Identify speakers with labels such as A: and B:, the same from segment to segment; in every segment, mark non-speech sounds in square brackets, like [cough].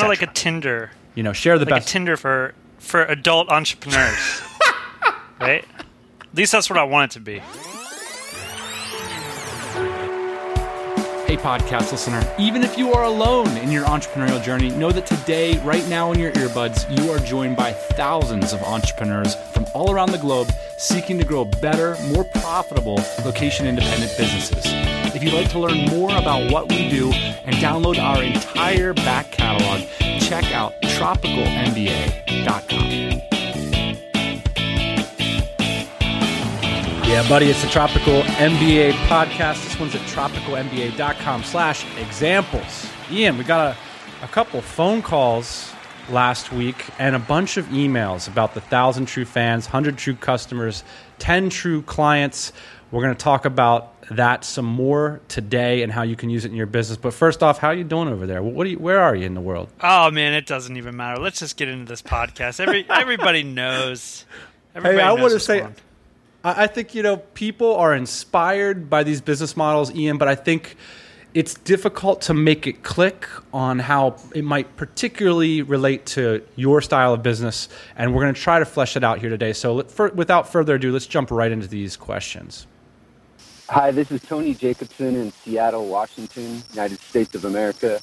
A: Kind of like a Tinder.
B: You know, share the
A: like
B: best.
A: a Tinder for for adult entrepreneurs, [laughs] right? At least that's what I want it to be.
B: Hey, podcast listener, even if you are alone in your entrepreneurial journey, know that today, right now in your earbuds, you are joined by thousands of entrepreneurs from all around the globe seeking to grow better, more profitable location independent businesses. If you'd like to learn more about what we do and download our entire back catalog, check out tropicalmba.com. Yeah, buddy, it's the Tropical MBA podcast. This one's at tropicalmba.com slash examples. Ian, we got a, a couple phone calls last week and a bunch of emails about the 1,000 true fans, 100 true customers, 10 true clients. We're going to talk about that some more today and how you can use it in your business. But first off, how are you doing over there? What are you, where are you in the world?
A: Oh man, it doesn't even matter. Let's just get into this podcast. Every [laughs] everybody knows. Everybody
B: hey, I want to say. I think you know people are inspired by these business models, Ian, but I think it's difficult to make it click on how it might particularly relate to your style of business, and we're going to try to flesh it out here today. So, without further ado, let's jump right into these questions.
C: Hi, this is Tony Jacobson in Seattle, Washington, United States of America.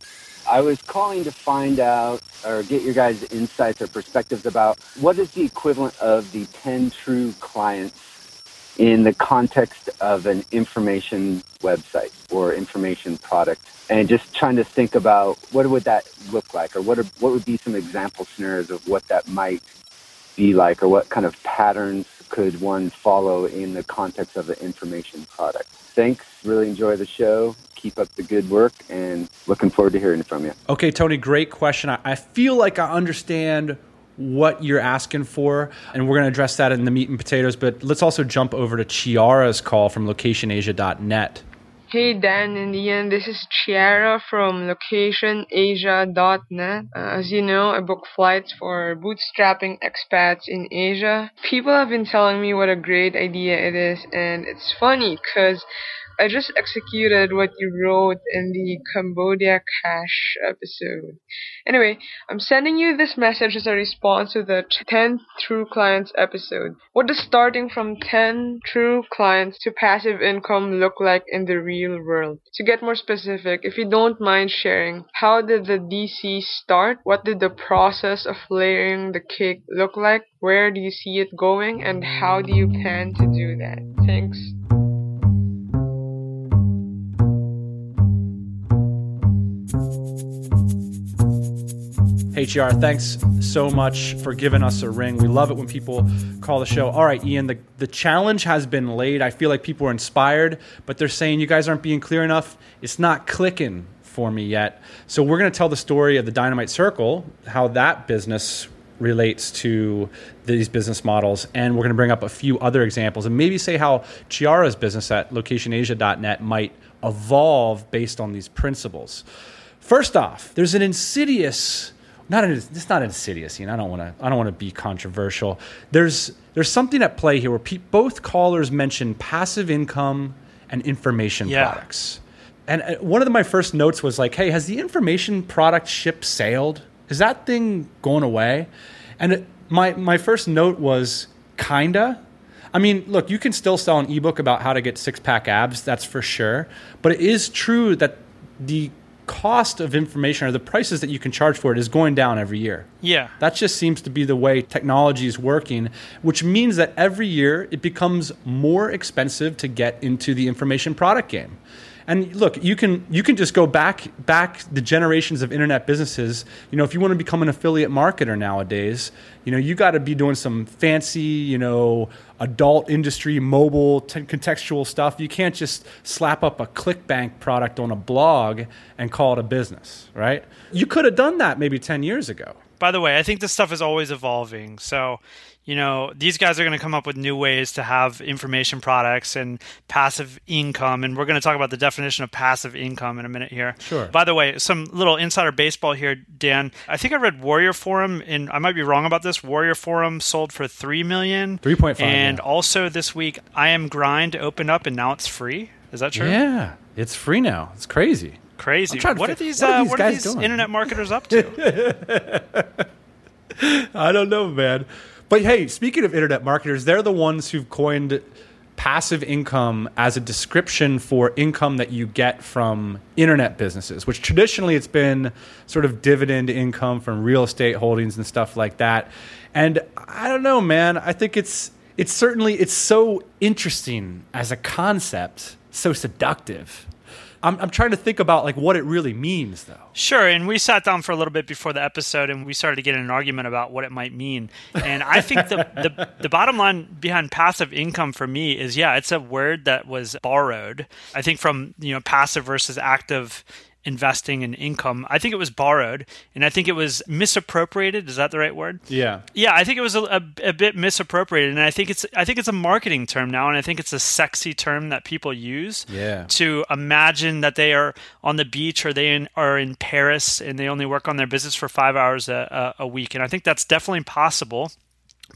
C: I was calling to find out or get your guys' insights or perspectives about what is the equivalent of the 10 true clients in the context of an information website or information product and just trying to think about what would that look like or what are, what would be some example scenarios of what that might be like or what kind of patterns could one follow in the context of an information product. Thanks. Really enjoy the show. Keep up the good work and looking forward to hearing from you.
B: Okay, Tony, great question. I, feel like I understand what you're asking for, and we're going to address that in the meat and potatoes. But let's also jump over to Chiara's call from locationasia.net.
D: Hey Dan and Ian, this is Chiara from locationasia.net. Uh, as you know, I book flights for bootstrapping expats in Asia. People have been telling me what a great idea it is, and it's funny because I just executed what you wrote in the Cambodia Cash episode. Anyway, I'm sending you this message as a response to the 10 True Clients episode. What does starting from 10 true clients to passive income look like in the real world? To get more specific, if you don't mind sharing, how did the DC start? What did the process of layering the cake look like? Where do you see it going? And how do you plan to do that? Thanks.
B: GR, thanks so much for giving us a ring. We love it when people call the show. All right, Ian, the, the challenge has been laid. I feel like people are inspired, but they're saying you guys aren't being clear enough. It's not clicking for me yet. So we're going to tell the story of the Dynamite Circle, how that business relates to these business models. And we're going to bring up a few other examples and maybe say how Chiara's business at locationasia.net might evolve based on these principles. First off, there's an insidious not it's not insidious. You know, I don't want to. I don't want to be controversial. There's there's something at play here where pe- both callers mention passive income and information
A: Yeah.
B: products. And uh, one of the, my first notes was like, "Hey, has the information product ship sailed? Is that thing going away?" And it, my my first note was kinda. I mean, look, you can still sell an ebook about how to get six pack abs, that's for sure. But it is true that the cost of information or the prices that you can charge for it is going down every year.
A: Yeah.
B: That just seems to be the way technology is working, which means that every year it becomes more expensive to get into the information product game. And look, you can you can just go back back the generations of internet businesses. You know, if you want to become an affiliate marketer nowadays, you know, you got to be doing some fancy, you know, adult industry mobile t- contextual stuff. You can't just slap up a ClickBank product on a blog and call it a business, right? You could have done that maybe 10 years ago.
A: By the way, I think this stuff is always evolving. So, you know, these guys are going to come up with new ways to have information products and passive income. And we're going to talk about the definition of passive income in a minute here.
B: Sure.
A: By the way, some little insider baseball here, Dan. I think I read Warrior Forum, and I might be wrong about this. Warrior Forum sold for three million,
B: 3.5,
A: and
B: yeah.
A: also this week, I Am Grind opened up, and now it's free. Is that true?
B: Yeah, it's free now. It's crazy.
A: Crazy. What
B: fi-
A: are these?
B: what are
A: uh,
B: these
A: what are these
B: doing?
A: internet marketers up to? [laughs]
B: I don't know, man. But hey, speaking of internet marketers, they're the ones who've coined passive income as a description for income that you get from internet businesses, which traditionally it's been sort of dividend income from real estate holdings and stuff like that. And I don't know, man. I think it's it's certainly it's so interesting as a concept, so seductive. I'm, I'm trying to think about like what it really means, though.
A: Sure, and we sat down for a little bit before the episode, and we started to get in an argument about what it might mean. And I think the, the the bottom line behind passive income for me is, yeah, it's a word that was borrowed. I think from you know passive versus active investing in income. I think it was borrowed, and I think it was misappropriated. Is that the right word?
B: Yeah.
A: Yeah, I think it was a, a, a bit misappropriated, and I think it's I think it's a marketing term now, and I think it's a sexy term that people use
B: Yeah.
A: to imagine that they are on the beach or they in, are in Paris and they only work on their business for five hours a, a, a week, and I think that's definitely possible.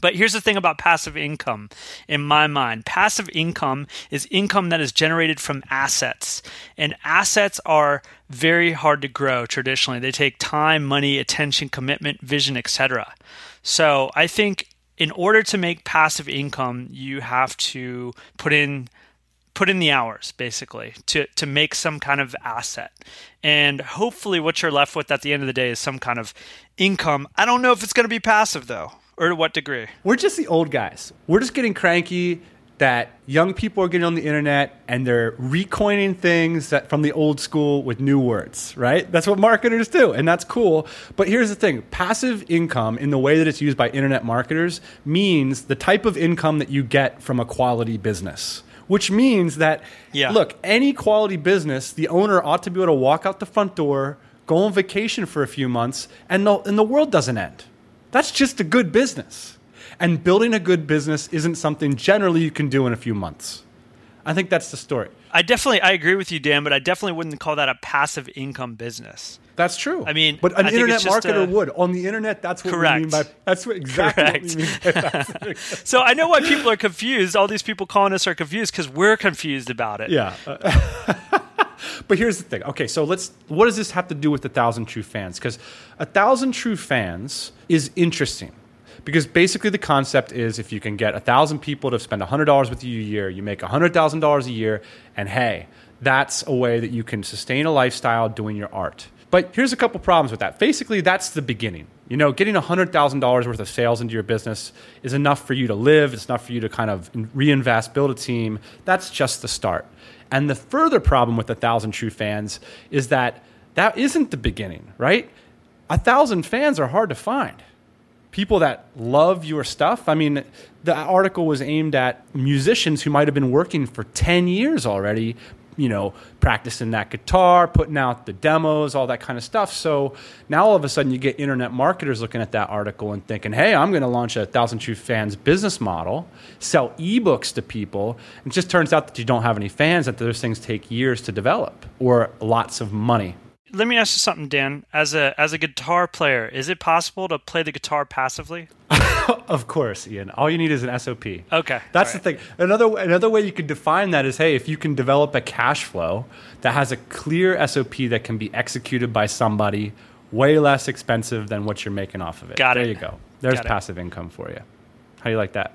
A: But here's the thing about passive income in my mind passive income is income that is generated from assets. And assets are very hard to grow traditionally. They take time, money, attention, commitment, vision, etc. So I think in order to make passive income, you have to put in put in the hours basically to to make some kind of asset and hopefully what you're left with at the end of the day is some kind of income i don't know if it's going to be passive though or to what degree
B: We're just the old guys. We're just getting cranky that young people are getting on the internet and they're recoining things that from the old school with new words, right? That's what marketers do, and that's cool. But here's the thing passive income, in the way that it's used by internet marketers, means the type of income that you get from a quality business. Which means that,
A: Yeah.
B: look, any quality business, the owner ought to be able to walk out the front door, go on vacation for a few months, and the, and the world doesn't end. That's just a good business. And building a good business isn't something generally you can do in a few months. I think that's the story.
A: i definitely i agree with you dan but i definitely wouldn't call that a passive income business
B: That's true.
A: I mean,
B: but an internet marketer
A: a-
B: would on the internet. That's what
A: Correct.
B: we mean by that's what exactly what we
A: Correct.
B: passive [laughs]
A: so i know why people are confused all these people calling us are confused because we're confused about it
B: Yeah. [laughs] [laughs] but here's the thing. Okay, so let's. What does this have to do with a thousand true fans? Because a thousand true fans is interesting. Because basically the concept is if you can get a thousand people to spend hundred dollars with you a year, you make hundred thousand dollars a year, and hey, that's a way that you can sustain a lifestyle doing your art. But here's a couple problems with that. Basically, that's the beginning. You know, getting $100,000 worth of sales into your business is enough for you to live. It's enough for you to kind of reinvest, build a team. That's just the start. And the further problem with a thousand true fans is that that isn't the beginning, right? A thousand fans are hard to find. People that love your stuff. I mean, the article was aimed at musicians who might have been working for 10 years already, you know, practicing that guitar, putting out the demos, all that kind of stuff. So now all of a sudden you get internet marketers looking at that article and thinking, hey, I'm going to launch a Thousand True Fans business model, sell ebooks to people. It just turns out that you don't have any fans, that those things take years to develop or lots of money.
A: Let me ask you something dan as a as a guitar player is it possible to play the guitar passively [laughs]
B: Of course, Ian. All you need is an SOP.
A: Okay,
B: That's
A: all
B: the thing. Another another way you could define that is, hey, if you can develop a cash flow that has a clear SOP that can be executed by somebody, way less expensive than what you're making off of it.
A: Got
B: there
A: it.
B: There you go. There's
A: Got it.
B: passive income for you. How do you like that?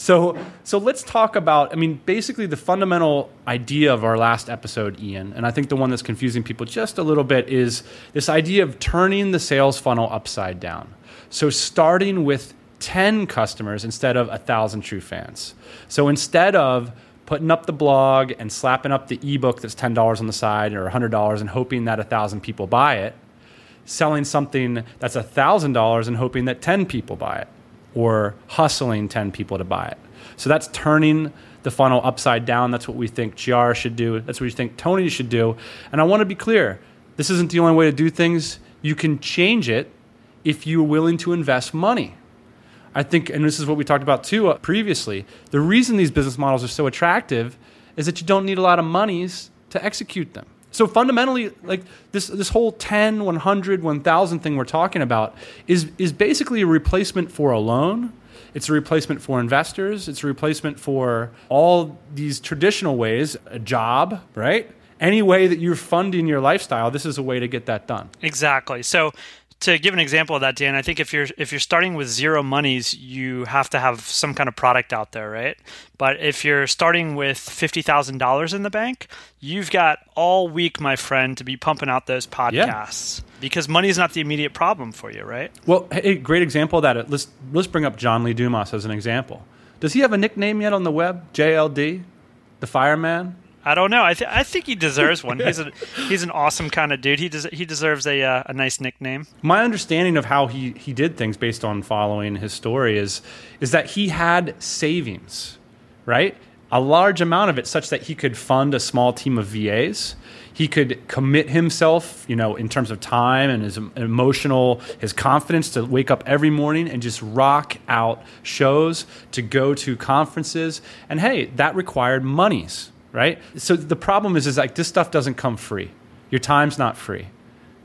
B: So, so let's talk about. I mean, basically, the fundamental idea of our last episode, Ian, and I think the one that's confusing people just a little bit is this idea of turning the sales funnel upside down. So, starting with ten customers instead of a thousand true fans. So, instead of putting up the blog and slapping up the ebook that's ten dollars on the side or hundred dollars and hoping that a thousand people buy it, selling something that's $1,000 and hoping that 10 people buy it or hustling 10 people to buy it. So that's turning the funnel upside down. That's what we think Chiara should do. That's what we think Tony should do. And I want to be clear this isn't the only way to do things. You can change it if you're willing to invest money. I think, and this is what we talked about too uh, previously, the reason these business models are so attractive is that you don't need a lot of monies to execute them. So fundamentally, like this, this whole 10, 100, 1000 thing we're talking about is, is basically a replacement for a loan. It's a replacement for investors. It's a replacement for all these traditional ways, a job, right? any way that you're funding your lifestyle, this is a way to get that done.
A: Exactly. So to give an example of that, Dan, I think if you're if you're starting with zero monies, you have to have some kind of product out there, right? But if you're starting with fifty thousand dollars in the bank, you've got all week, my friend, to be pumping out those podcasts yeah. because money is not the immediate problem for you, right?
B: Well, hey, great example of that. Let's let's bring up John Lee Dumas as an example. Does he have a nickname yet on the web? JLD, the fireman.
A: I don't know. I, th- I think he deserves one. He's a [laughs] he's an awesome kind of dude. He des- he deserves a uh, a nice nickname.
B: My understanding of how he, he did things based on following his story is is that he had savings, right? A large amount of it, such that he could fund a small team of VAs. He could commit himself, you know, in terms of time and his emotional, his confidence to wake up every morning and just rock out shows, to go to conferences. And hey, that required monies right? So the problem is, is like this stuff doesn't come free. Your time's not free.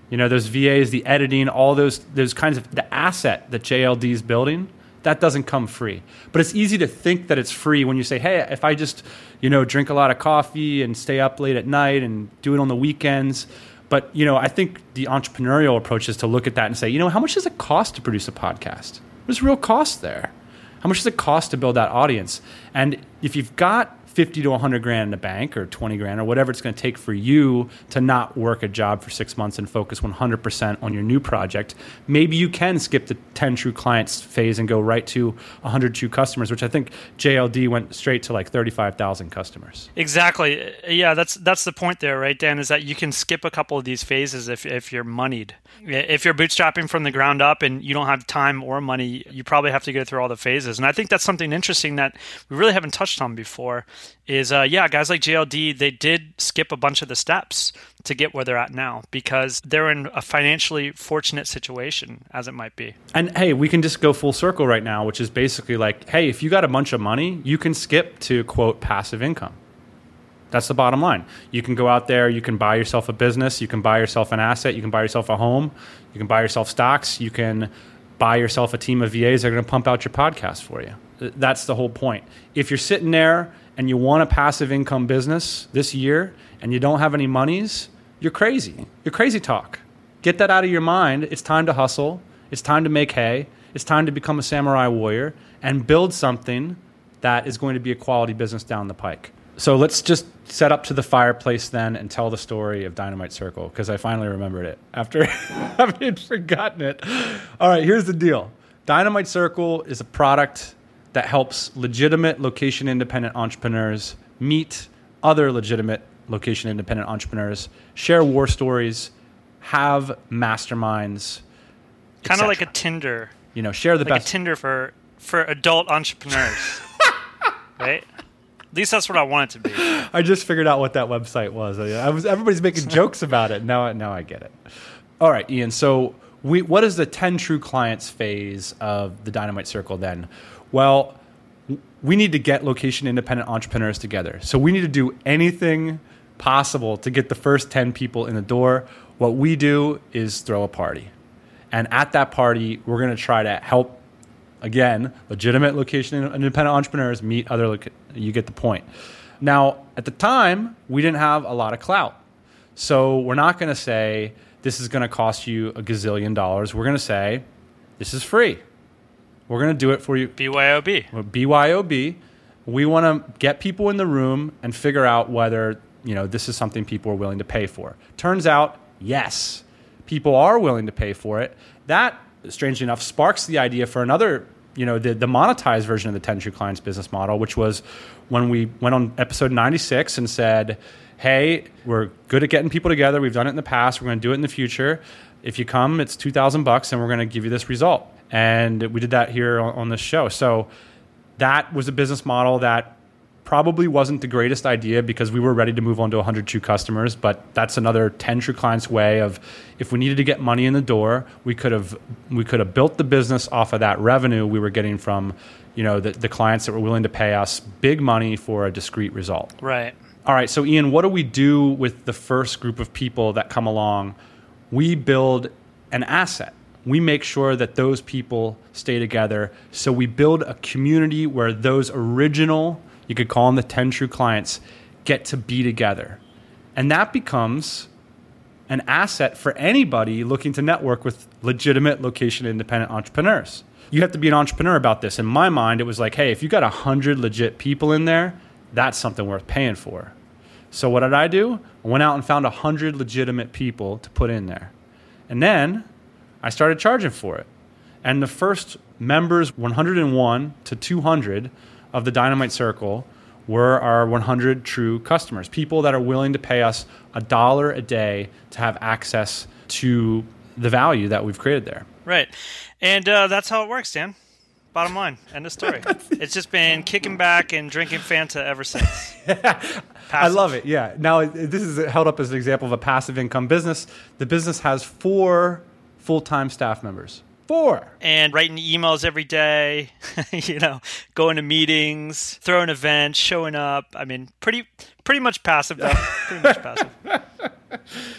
B: You know, those VAs, the editing, all those those kinds of the asset that JLD is building, that doesn't come free. But it's easy to think that it's free when you say, "Hey, if I just, you know, drink a lot of coffee and stay up late at night and do it on the weekends." But, you know, I think the entrepreneurial approach is to look at that and say, "You know, how much does it cost to produce a podcast? There's real cost there. How much does it cost to build that audience?" And if you've got 50 to 100 grand in the bank or 20 grand or whatever it's going to take for you to not work a job for six months and focus 100% on your new project, maybe you can skip the 10 true clients phase and go right to 100 true customers, which I think JLD went straight to like 35,000 customers.
A: Exactly. Yeah, that's that's the point there, right, Dan, is that you can skip a couple of these phases if, if you're moneyed. If you're bootstrapping from the ground up and you don't have time or money, you probably have to go through all the phases. And I think that's something interesting that we really haven't touched on before is uh, yeah, guys like JLD, they did skip a bunch of the steps to get where they're at now because they're in a financially fortunate situation, as it might be.
B: And hey, we can just go full circle right now, which is basically like, hey, if you got a bunch of money, you can skip to quote passive income. That's the bottom line. You can go out there, you can buy yourself a business, you can buy yourself an asset, you can buy yourself a home, you can buy yourself stocks, you can buy yourself a team of VAs that are going to pump out your podcast for you. That's the whole point. If you're sitting there and you want a passive income business this year and you don't have any monies, you're crazy. You're crazy talk. Get that out of your mind. It's time to hustle. It's time to make hay. It's time to become a samurai warrior and build something that is going to be a quality business down the pike. So let's just set up to the fireplace then and tell the story of Dynamite Circle because I finally remembered it after [laughs] having forgotten it. All right, here's the deal Dynamite Circle is a product that helps legitimate location independent entrepreneurs meet other legitimate location independent entrepreneurs, share war stories, have masterminds.
A: Kind of like a Tinder.
B: You know, share the
A: like
B: best.
A: a Tinder for for adult entrepreneurs. [laughs] right? At least that's what I want it to be.
B: I just figured out what that website was. I was everybody's making jokes about it. Now, now I get it. All right, Ian. So, we, what is the ten true clients phase of the Dynamite Circle then? Well, we need to get location independent entrepreneurs together. So we need to do anything possible to get the first 10 people in the door. What we do is throw a party. And at that party, we're going to try to help, again, legitimate location independent entrepreneurs meet other, loca- you get the point. Now, at the time, we didn't have a lot of clout. So we're not going to say, this is going to cost you a gazillion dollars. We're going to say, this is free. We're going to do it for you.
A: BYOB.
B: BYOB. We want to get people in the room and figure out whether you know this is something people are willing to pay for. Turns out, yes, people are willing to pay for it. That, strangely enough, sparks the idea for another. You know, the, the monetized version of the 10 True Clients business model, which was when we went on episode 96 and said, hey, we're good at getting people together. We've done it in the past. We're going to do it in the future. If you come, it's 2000 bucks and we're going to give you this result and we did that here on, on this show. So that was a business model that probably wasn't the greatest idea because we were ready to move on to 100 true customers but that's another 10 true clients way of if we needed to get money in the door we could have we could have built the business off of that revenue we were getting from you know the, the clients that were willing to pay us big money for a discrete result.
A: Right.
B: All right so ian what do we do with the first group of people that come along? We build an asset we make sure that those people stay together. So we build a community where those original, you could call them the 10 true clients, get to be together. And that becomes an asset for anybody looking to network with legitimate location independent entrepreneurs. You have to be an entrepreneur about this. In my mind, it was like, hey, if you got 100 legit people in there, that's something worth paying for. So what did I do? I went out and found 100 legitimate people to put in there. And then I started charging for it. And the first members, 101 to 200 of the Dynamite Circle, were our 100 true customers, people that are willing to pay us a dollar a day to have access to the value that we've created there.
A: Right. And uh, that's how it works, Dan. Bottom line, end of story. [laughs] it's just been kicking back and drinking Fanta ever since. [laughs]
B: I love it. Yeah. Now, this is held up as an example of a passive income business. The business has four full time staff members. Four.
A: And writing emails every day, [laughs] you know, going to meetings, throwing events, showing up. I mean, pretty pretty much passive though. [laughs] pretty much passive.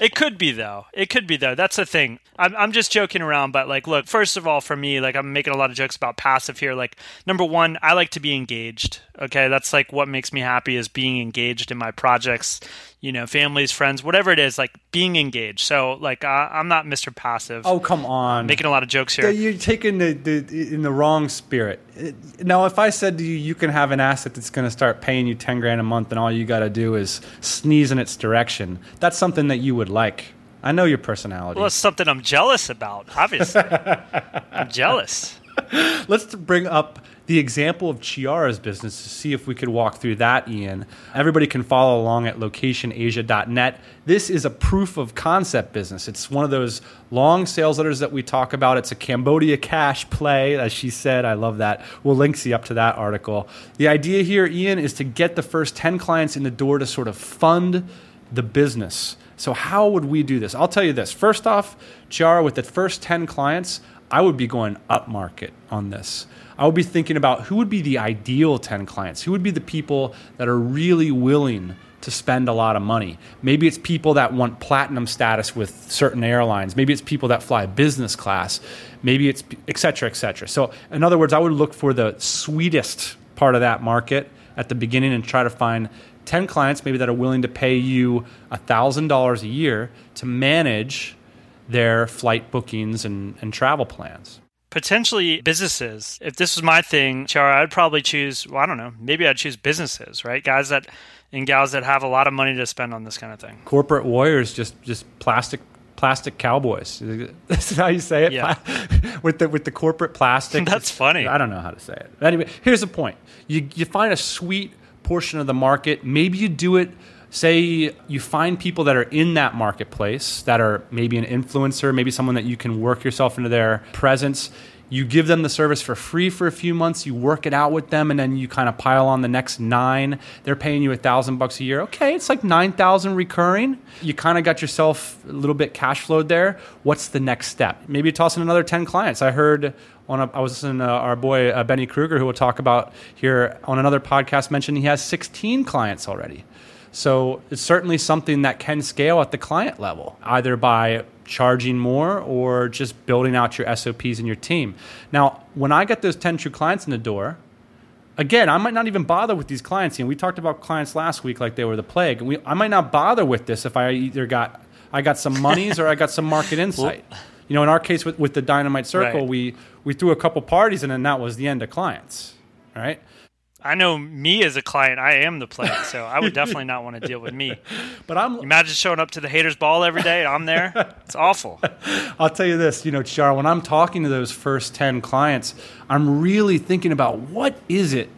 A: It could be though. It could be though. That's the thing. I'm I'm just joking around, but like, look. First of all, for me, like, I'm making a lot of jokes about passive here. Like, number one, I like to be engaged. Okay, that's like what makes me happy is being engaged in my projects. You know, families, friends, whatever it is, like being engaged. So, like, uh, I'm not Mr. Passive.
B: Oh, come on.
A: I'm making a lot of jokes here.
B: You're taking the, the in the wrong spirit. Now, if I said to you, you can have an asset that's going to start paying you ten grand a month, and all you got to do is sneeze in its direction, that's something that you would like. I know your personality.
A: Well, it's something I'm jealous about. Obviously, I'm jealous. [laughs]
B: Let's bring up the example of Chiara's business to see if we could walk through that, Ian. Everybody can follow along at locationasia.net. This is a proof of concept business. It's one of those long sales letters that we talk about. It's a Cambodia cash play, as she said. I love that. We'll link you up to that article. The idea here, Ian, is to get the first 10 clients in the door to sort of fund the business. So, how would we do this? I'll tell you this. First off, Chiara, with the first 10 clients, I would be going up market on this. I would be thinking about who would be the ideal 10 clients, who would be the people that are really willing to spend a lot of money. Maybe it's people that want platinum status with certain airlines. Maybe it's people that fly business class. Maybe it's et cetera, et cetera. So, in other words, I would look for the sweetest part of that market at the beginning and try to find 10 clients maybe that are willing to pay you $1,000 a year to manage their flight bookings and, and travel plans.
A: Potentially businesses. If this was my thing, Chiara, I'd probably choose, well, I don't know, maybe I'd choose businesses, right? Guys that and gals that have a lot of money to spend on this kind of thing.
B: Corporate warriors, just just plastic plastic cowboys. [laughs] That's how you say it.
A: Yeah. [laughs]
B: with the with the corporate plastic. [laughs]
A: That's funny.
B: I don't know how to say it. Anyway, here's the point. You you find a sweet portion of the market. Maybe you do it say you find people that are in that marketplace that are maybe an influencer, maybe someone that you can work yourself into their presence. You give them the service for free for a few months. You work it out with them, and then you kind of pile on the next nine. They're paying you a thousand bucks a year. Okay, it's like nine thousand recurring. You kind of got yourself a little bit cash flowed there. What's the next step? Maybe toss in another ten clients. I heard on a, I was listening to our boy uh, Benny Kruger, who we'll talk about here on another podcast, mentioned he has 16 clients already. So it's certainly something that can scale at the client level, either by charging more or just building out your SOPs and your team. Now, when I get those 10 true clients in the door, again, I might not even bother with these clients. You know, we talked about clients last week like they were the plague. We, I might not bother with this if I either got I got some monies or I got some market [laughs] insight. You know, in our case with, with the Dynamite Circle,
A: Right.
B: we we threw a couple parties and then that was the end of clients. Right?
A: I know me as a client, I am the plague, so I would definitely not want to deal with me. [laughs]
B: But I'm
A: Imagine showing up to the haters ball every day. I'm there. It's awful. [laughs]
B: I'll tell you this, you know, Char, when I'm talking to those first 10 clients, I'm really thinking about what is it?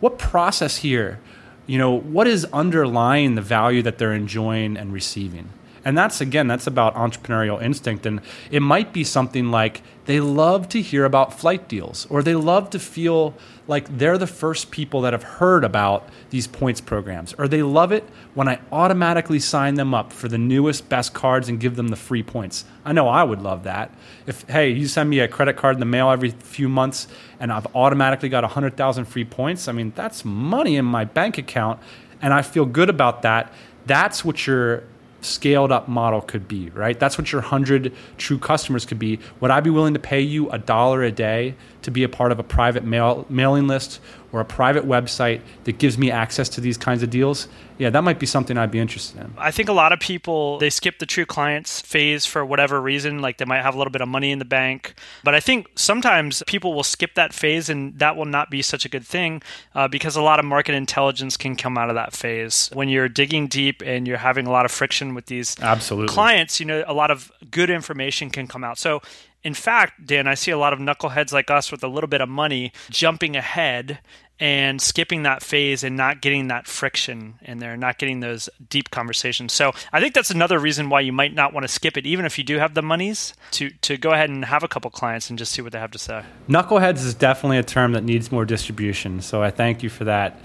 B: What process here? You know, what is underlying the value that they're enjoying and receiving? And that's again, that's about entrepreneurial instinct. And it might be something like they love to hear about flight deals, or they love to feel like they're the first people that have heard about these points programs, or they love it when I automatically sign them up for the newest, best cards and give them the free points. I know I would love that. If, hey, you send me a credit card in the mail every few months and I've automatically got 100,000 free points, I mean, that's money in my bank account and I feel good about that. That's what your scaled up model could be, right? That's what your 100 true customers could be. Would I be willing to pay you a dollar a day to be a part of a private mail, mailing list or a private website that gives me access to these kinds of deals, yeah, that might be something I'd be interested in.
A: I think a lot of people they skip the true clients phase for whatever reason, like they might have a little bit of money in the bank. But I think sometimes people will skip that phase, and that will not be such a good thing uh, because a lot of market intelligence can come out of that phase when you're digging deep and you're having a lot of friction with these
B: Absolutely.
A: clients. You know, a lot of good information can come out. So in fact, Dan, I see a lot of knuckleheads like us with a little bit of money jumping ahead and skipping that phase and not getting that friction in there, not getting those deep conversations. So I think that's another reason why you might not want to skip it, even if you do have the monies, to to go ahead and have a couple clients and just see what they have to say.
B: Knuckleheads is definitely a term that needs more distribution. So I thank you for that,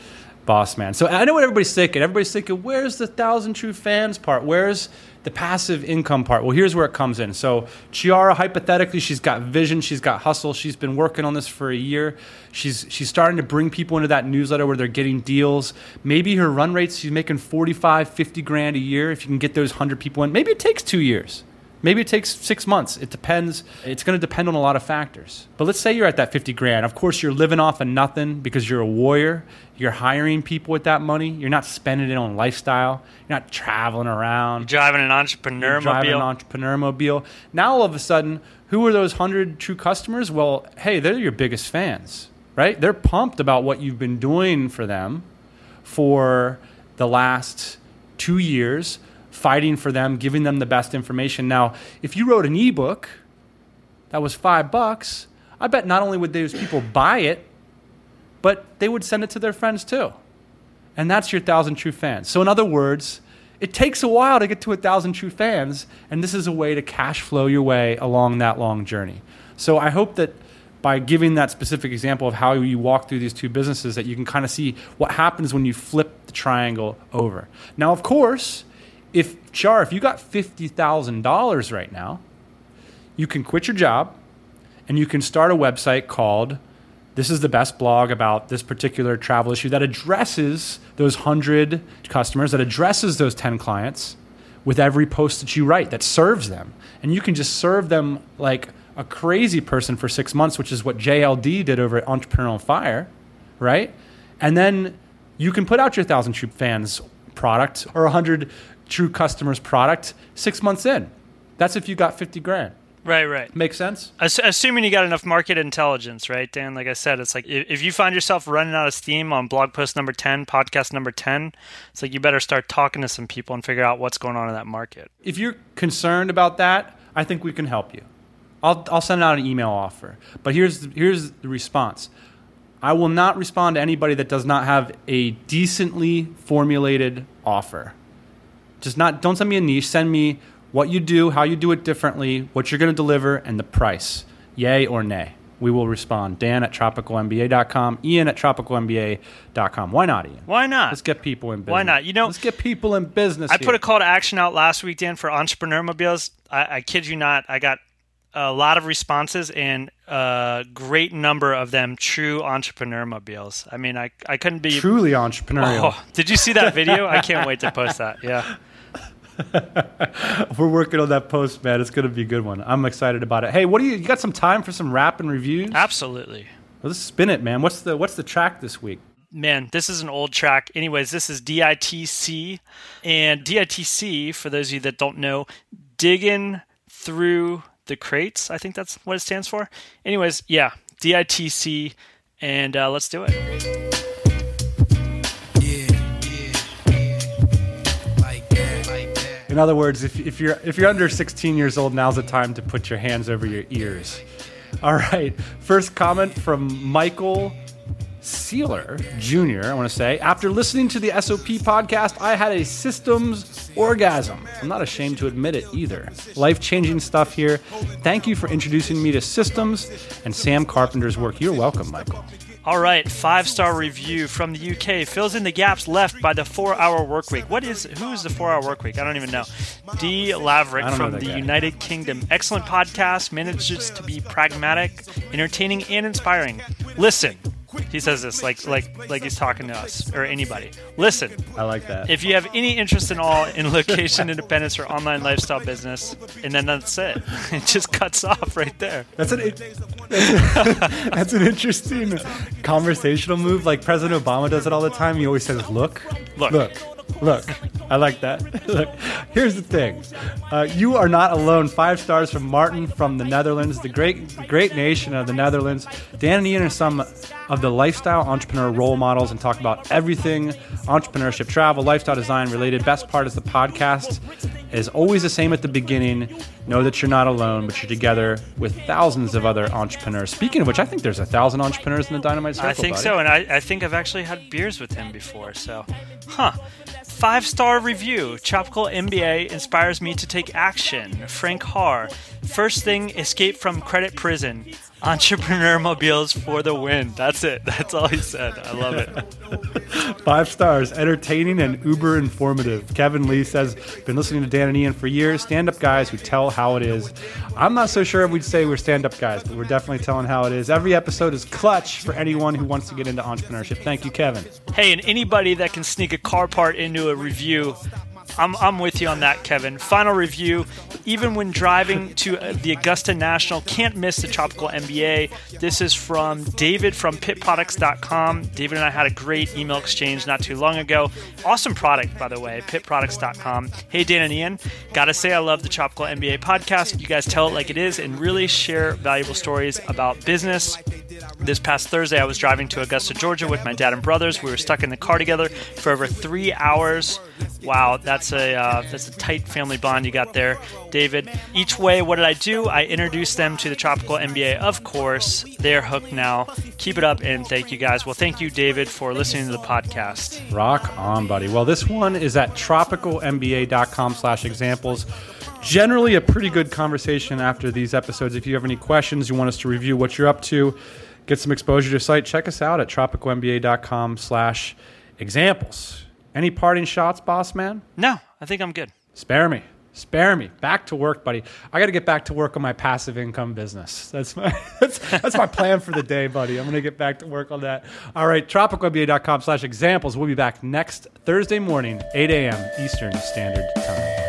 B: boss man. So I know what everybody's thinking. Everybody's thinking, where's the thousand true fans part? Where's the passive income part. Well, here's where it comes in. So, Chiara, hypothetically, she's got vision, she's got hustle, she's been working on this for a year. She's she's starting to bring people into that newsletter where they're getting deals. Maybe her run rates, she's making 45, 50 grand a year if you can get those 100 people in. Maybe it takes 2 years. Maybe it takes six months. It depends. It's going to depend on a lot of factors. But let's say you're at that 50 grand. Of course, you're living off of nothing because you're a warrior. You're hiring people with that money. You're not spending it on lifestyle. You're not traveling around.
A: You're driving an entrepreneur
B: You're driving
A: mobile.
B: an entrepreneur mobile. Now, all of a sudden, who are those 100 true customers? Well, hey, they're your biggest fans, right? They're pumped about what you've been doing for them for the last two years fighting for them, giving them the best information. Now, if you wrote an ebook that was five bucks, I bet not only would those people buy it, but they would send it to their friends too. And that's your thousand true fans. So, in other words, it takes a while to get to a thousand true fans, and this is a way to cash flow your way along that long journey. So, I hope that by giving that specific example of how you walk through these two businesses, that you can kind of see what happens when you flip the triangle over. Now, of course, if Char, if you got fifty thousand dollars right now, you can quit your job and you can start a website called this is the best blog about this particular travel issue that addresses those 100 customers that addresses those 10 clients with every post that you write that serves them. And you can just serve them like a crazy person for six months which is what jld did over at entrepreneur on fire right? And then you can put out your thousand true fans product or 100 true customers product six months in. That's if you got 50 grand.
A: Right, right.
B: Makes sense?
A: Ass- assuming you got enough market intelligence, right, Dan? Like I said, it's like if, if you find yourself running out of steam on blog post number 10, podcast number 10, it's like you better start talking to some people and figure out what's going on in that market.
B: If you're concerned about that, I think we can help you. I'll, I'll send out an email offer. But here's, here's the response I will not respond to anybody that does not have a decently formulated offer. Just not, don't send me a niche, send me what you do, how you do it differently, what you're going to deliver, and the price. Yay or nay. We will respond. Dan at tropicalmba.com, Ian at tropicalmba.com. Why not, Ian?
A: Why not?
B: Let's get people in business.
A: Why not? You know-
B: let's get people in business.
A: I put a call to action out last week, Dan, for entrepreneur mobiles. I, I kid you not, I got a lot of responses and a great number of them true entrepreneur mobiles. I mean, I, I couldn't be
B: truly entrepreneurial.
A: Oh, did you see that video? I can't wait to post that. Yeah. [laughs]
B: We're working on that post, man. It's going to be a good one. I'm excited about it. Hey, what do you? You got some time for some rap and reviews?
A: Absolutely.
B: Let's spin it, man. What's the What's the track this week?
A: Man, this is an old track. Anyways, this is DITC. And DITC, for those of you that don't know, digging through the crates. I think that's what it stands for. Anyways, yeah, DITC. And uh, let's do it.
B: In other words, if, if you're if you're under 16 years old, now's the time to put your hands over your ears. All right. First comment from Michael Sealer Jr. I want to say after listening to the SOP podcast, I had a systems orgasm. I'm not ashamed to admit it either. Life changing stuff here. Thank you for introducing me to systems and Sam Carpenter's work. You're welcome, Michael.
A: All right, five star review from the UK fills in the gaps left by the four hour work week. What is who is the four hour work week? I don't even know. D Laverick
B: I don't know
A: from the
B: guy.
A: United Kingdom. Excellent podcast, manages to be pragmatic, entertaining, and inspiring. Listen, He says this like like like he's talking to us or anybody. Listen,
B: I like that.
A: if you have any interest in all in location independence or online lifestyle business, and then that's it. [laughs] It just cuts off right there.
B: That's an [laughs] that's an interesting conversational move. Like President Obama does it all the time. He always says, "Look,
A: Look.
B: look." Look, I like that. [laughs] Look, here's the thing: uh, you are not alone. Five stars from Martin from the Netherlands, the great, great nation of the Netherlands. Dan and Ian are some of the lifestyle entrepreneur role models and talk about everything entrepreneurship, travel, lifestyle design related. Best part is the podcast is always the same at the beginning. Know that you're not alone, but you're together with thousands of other entrepreneurs. Speaking of which, I think there's a thousand entrepreneurs in the Dynamite Circle.
A: I think
B: buddy.
A: so, and I, I think I've actually had beers with him before. So, huh? Five star review. Tropical MBA inspires me to take action. Frank Har. First thing, escape from credit prison. Entrepreneur mobiles for the win. That's it. That's all he said. I love it. [laughs]
B: Five stars, entertaining and uber informative. Kevin Lee says, been listening to Dan and Ian for years. Stand up guys who tell how it is. I'm not so sure if we'd say we're stand up guys, but we're definitely telling how it is. Every episode is clutch for anyone who wants to get into entrepreneurship. Thank you, Kevin.
A: Hey, and anybody that can sneak a car part into a review, I'm, I'm with you on that, Kevin. Final review. Even when driving to uh, the Augusta National, can't miss the Tropical MBA. This is from David from pitproducts.com. David and I had a great email exchange not too long ago. Awesome product, by the way, pitproducts.com. Hey, Dan and Ian. Gotta say, I love the Tropical MBA podcast. You guys tell it like it is and really share valuable stories about business. This past Thursday, I was driving to Augusta, Georgia with my dad and brothers. We were stuck in the car together for over three hours. Wow, that's a uh, that's a tight family bond you got there, David. Each way, what did I do? I introduced them to the Tropical MBA, of course. They're hooked now. Keep it up, and thank you guys. Well, thank you, David, for listening to the podcast.
B: Rock on, buddy. Well, this one is at tropicalmba.com slash examples. Generally a pretty good conversation after these episodes. If you have any questions, you want us to review what you're up to, get some exposure to your site, check us out at tropicalmba.com slash examples. Any parting shots, boss man?
A: No, I think I'm good.
B: Spare me. Spare me. Back to work, buddy. I got to get back to work on my passive income business. That's my [laughs] that's, that's my plan for the day, buddy. I'm going to get back to work on that. All right, tropicalmba.com slash examples. We'll be back next Thursday morning, 8 a.m. Eastern Standard Time.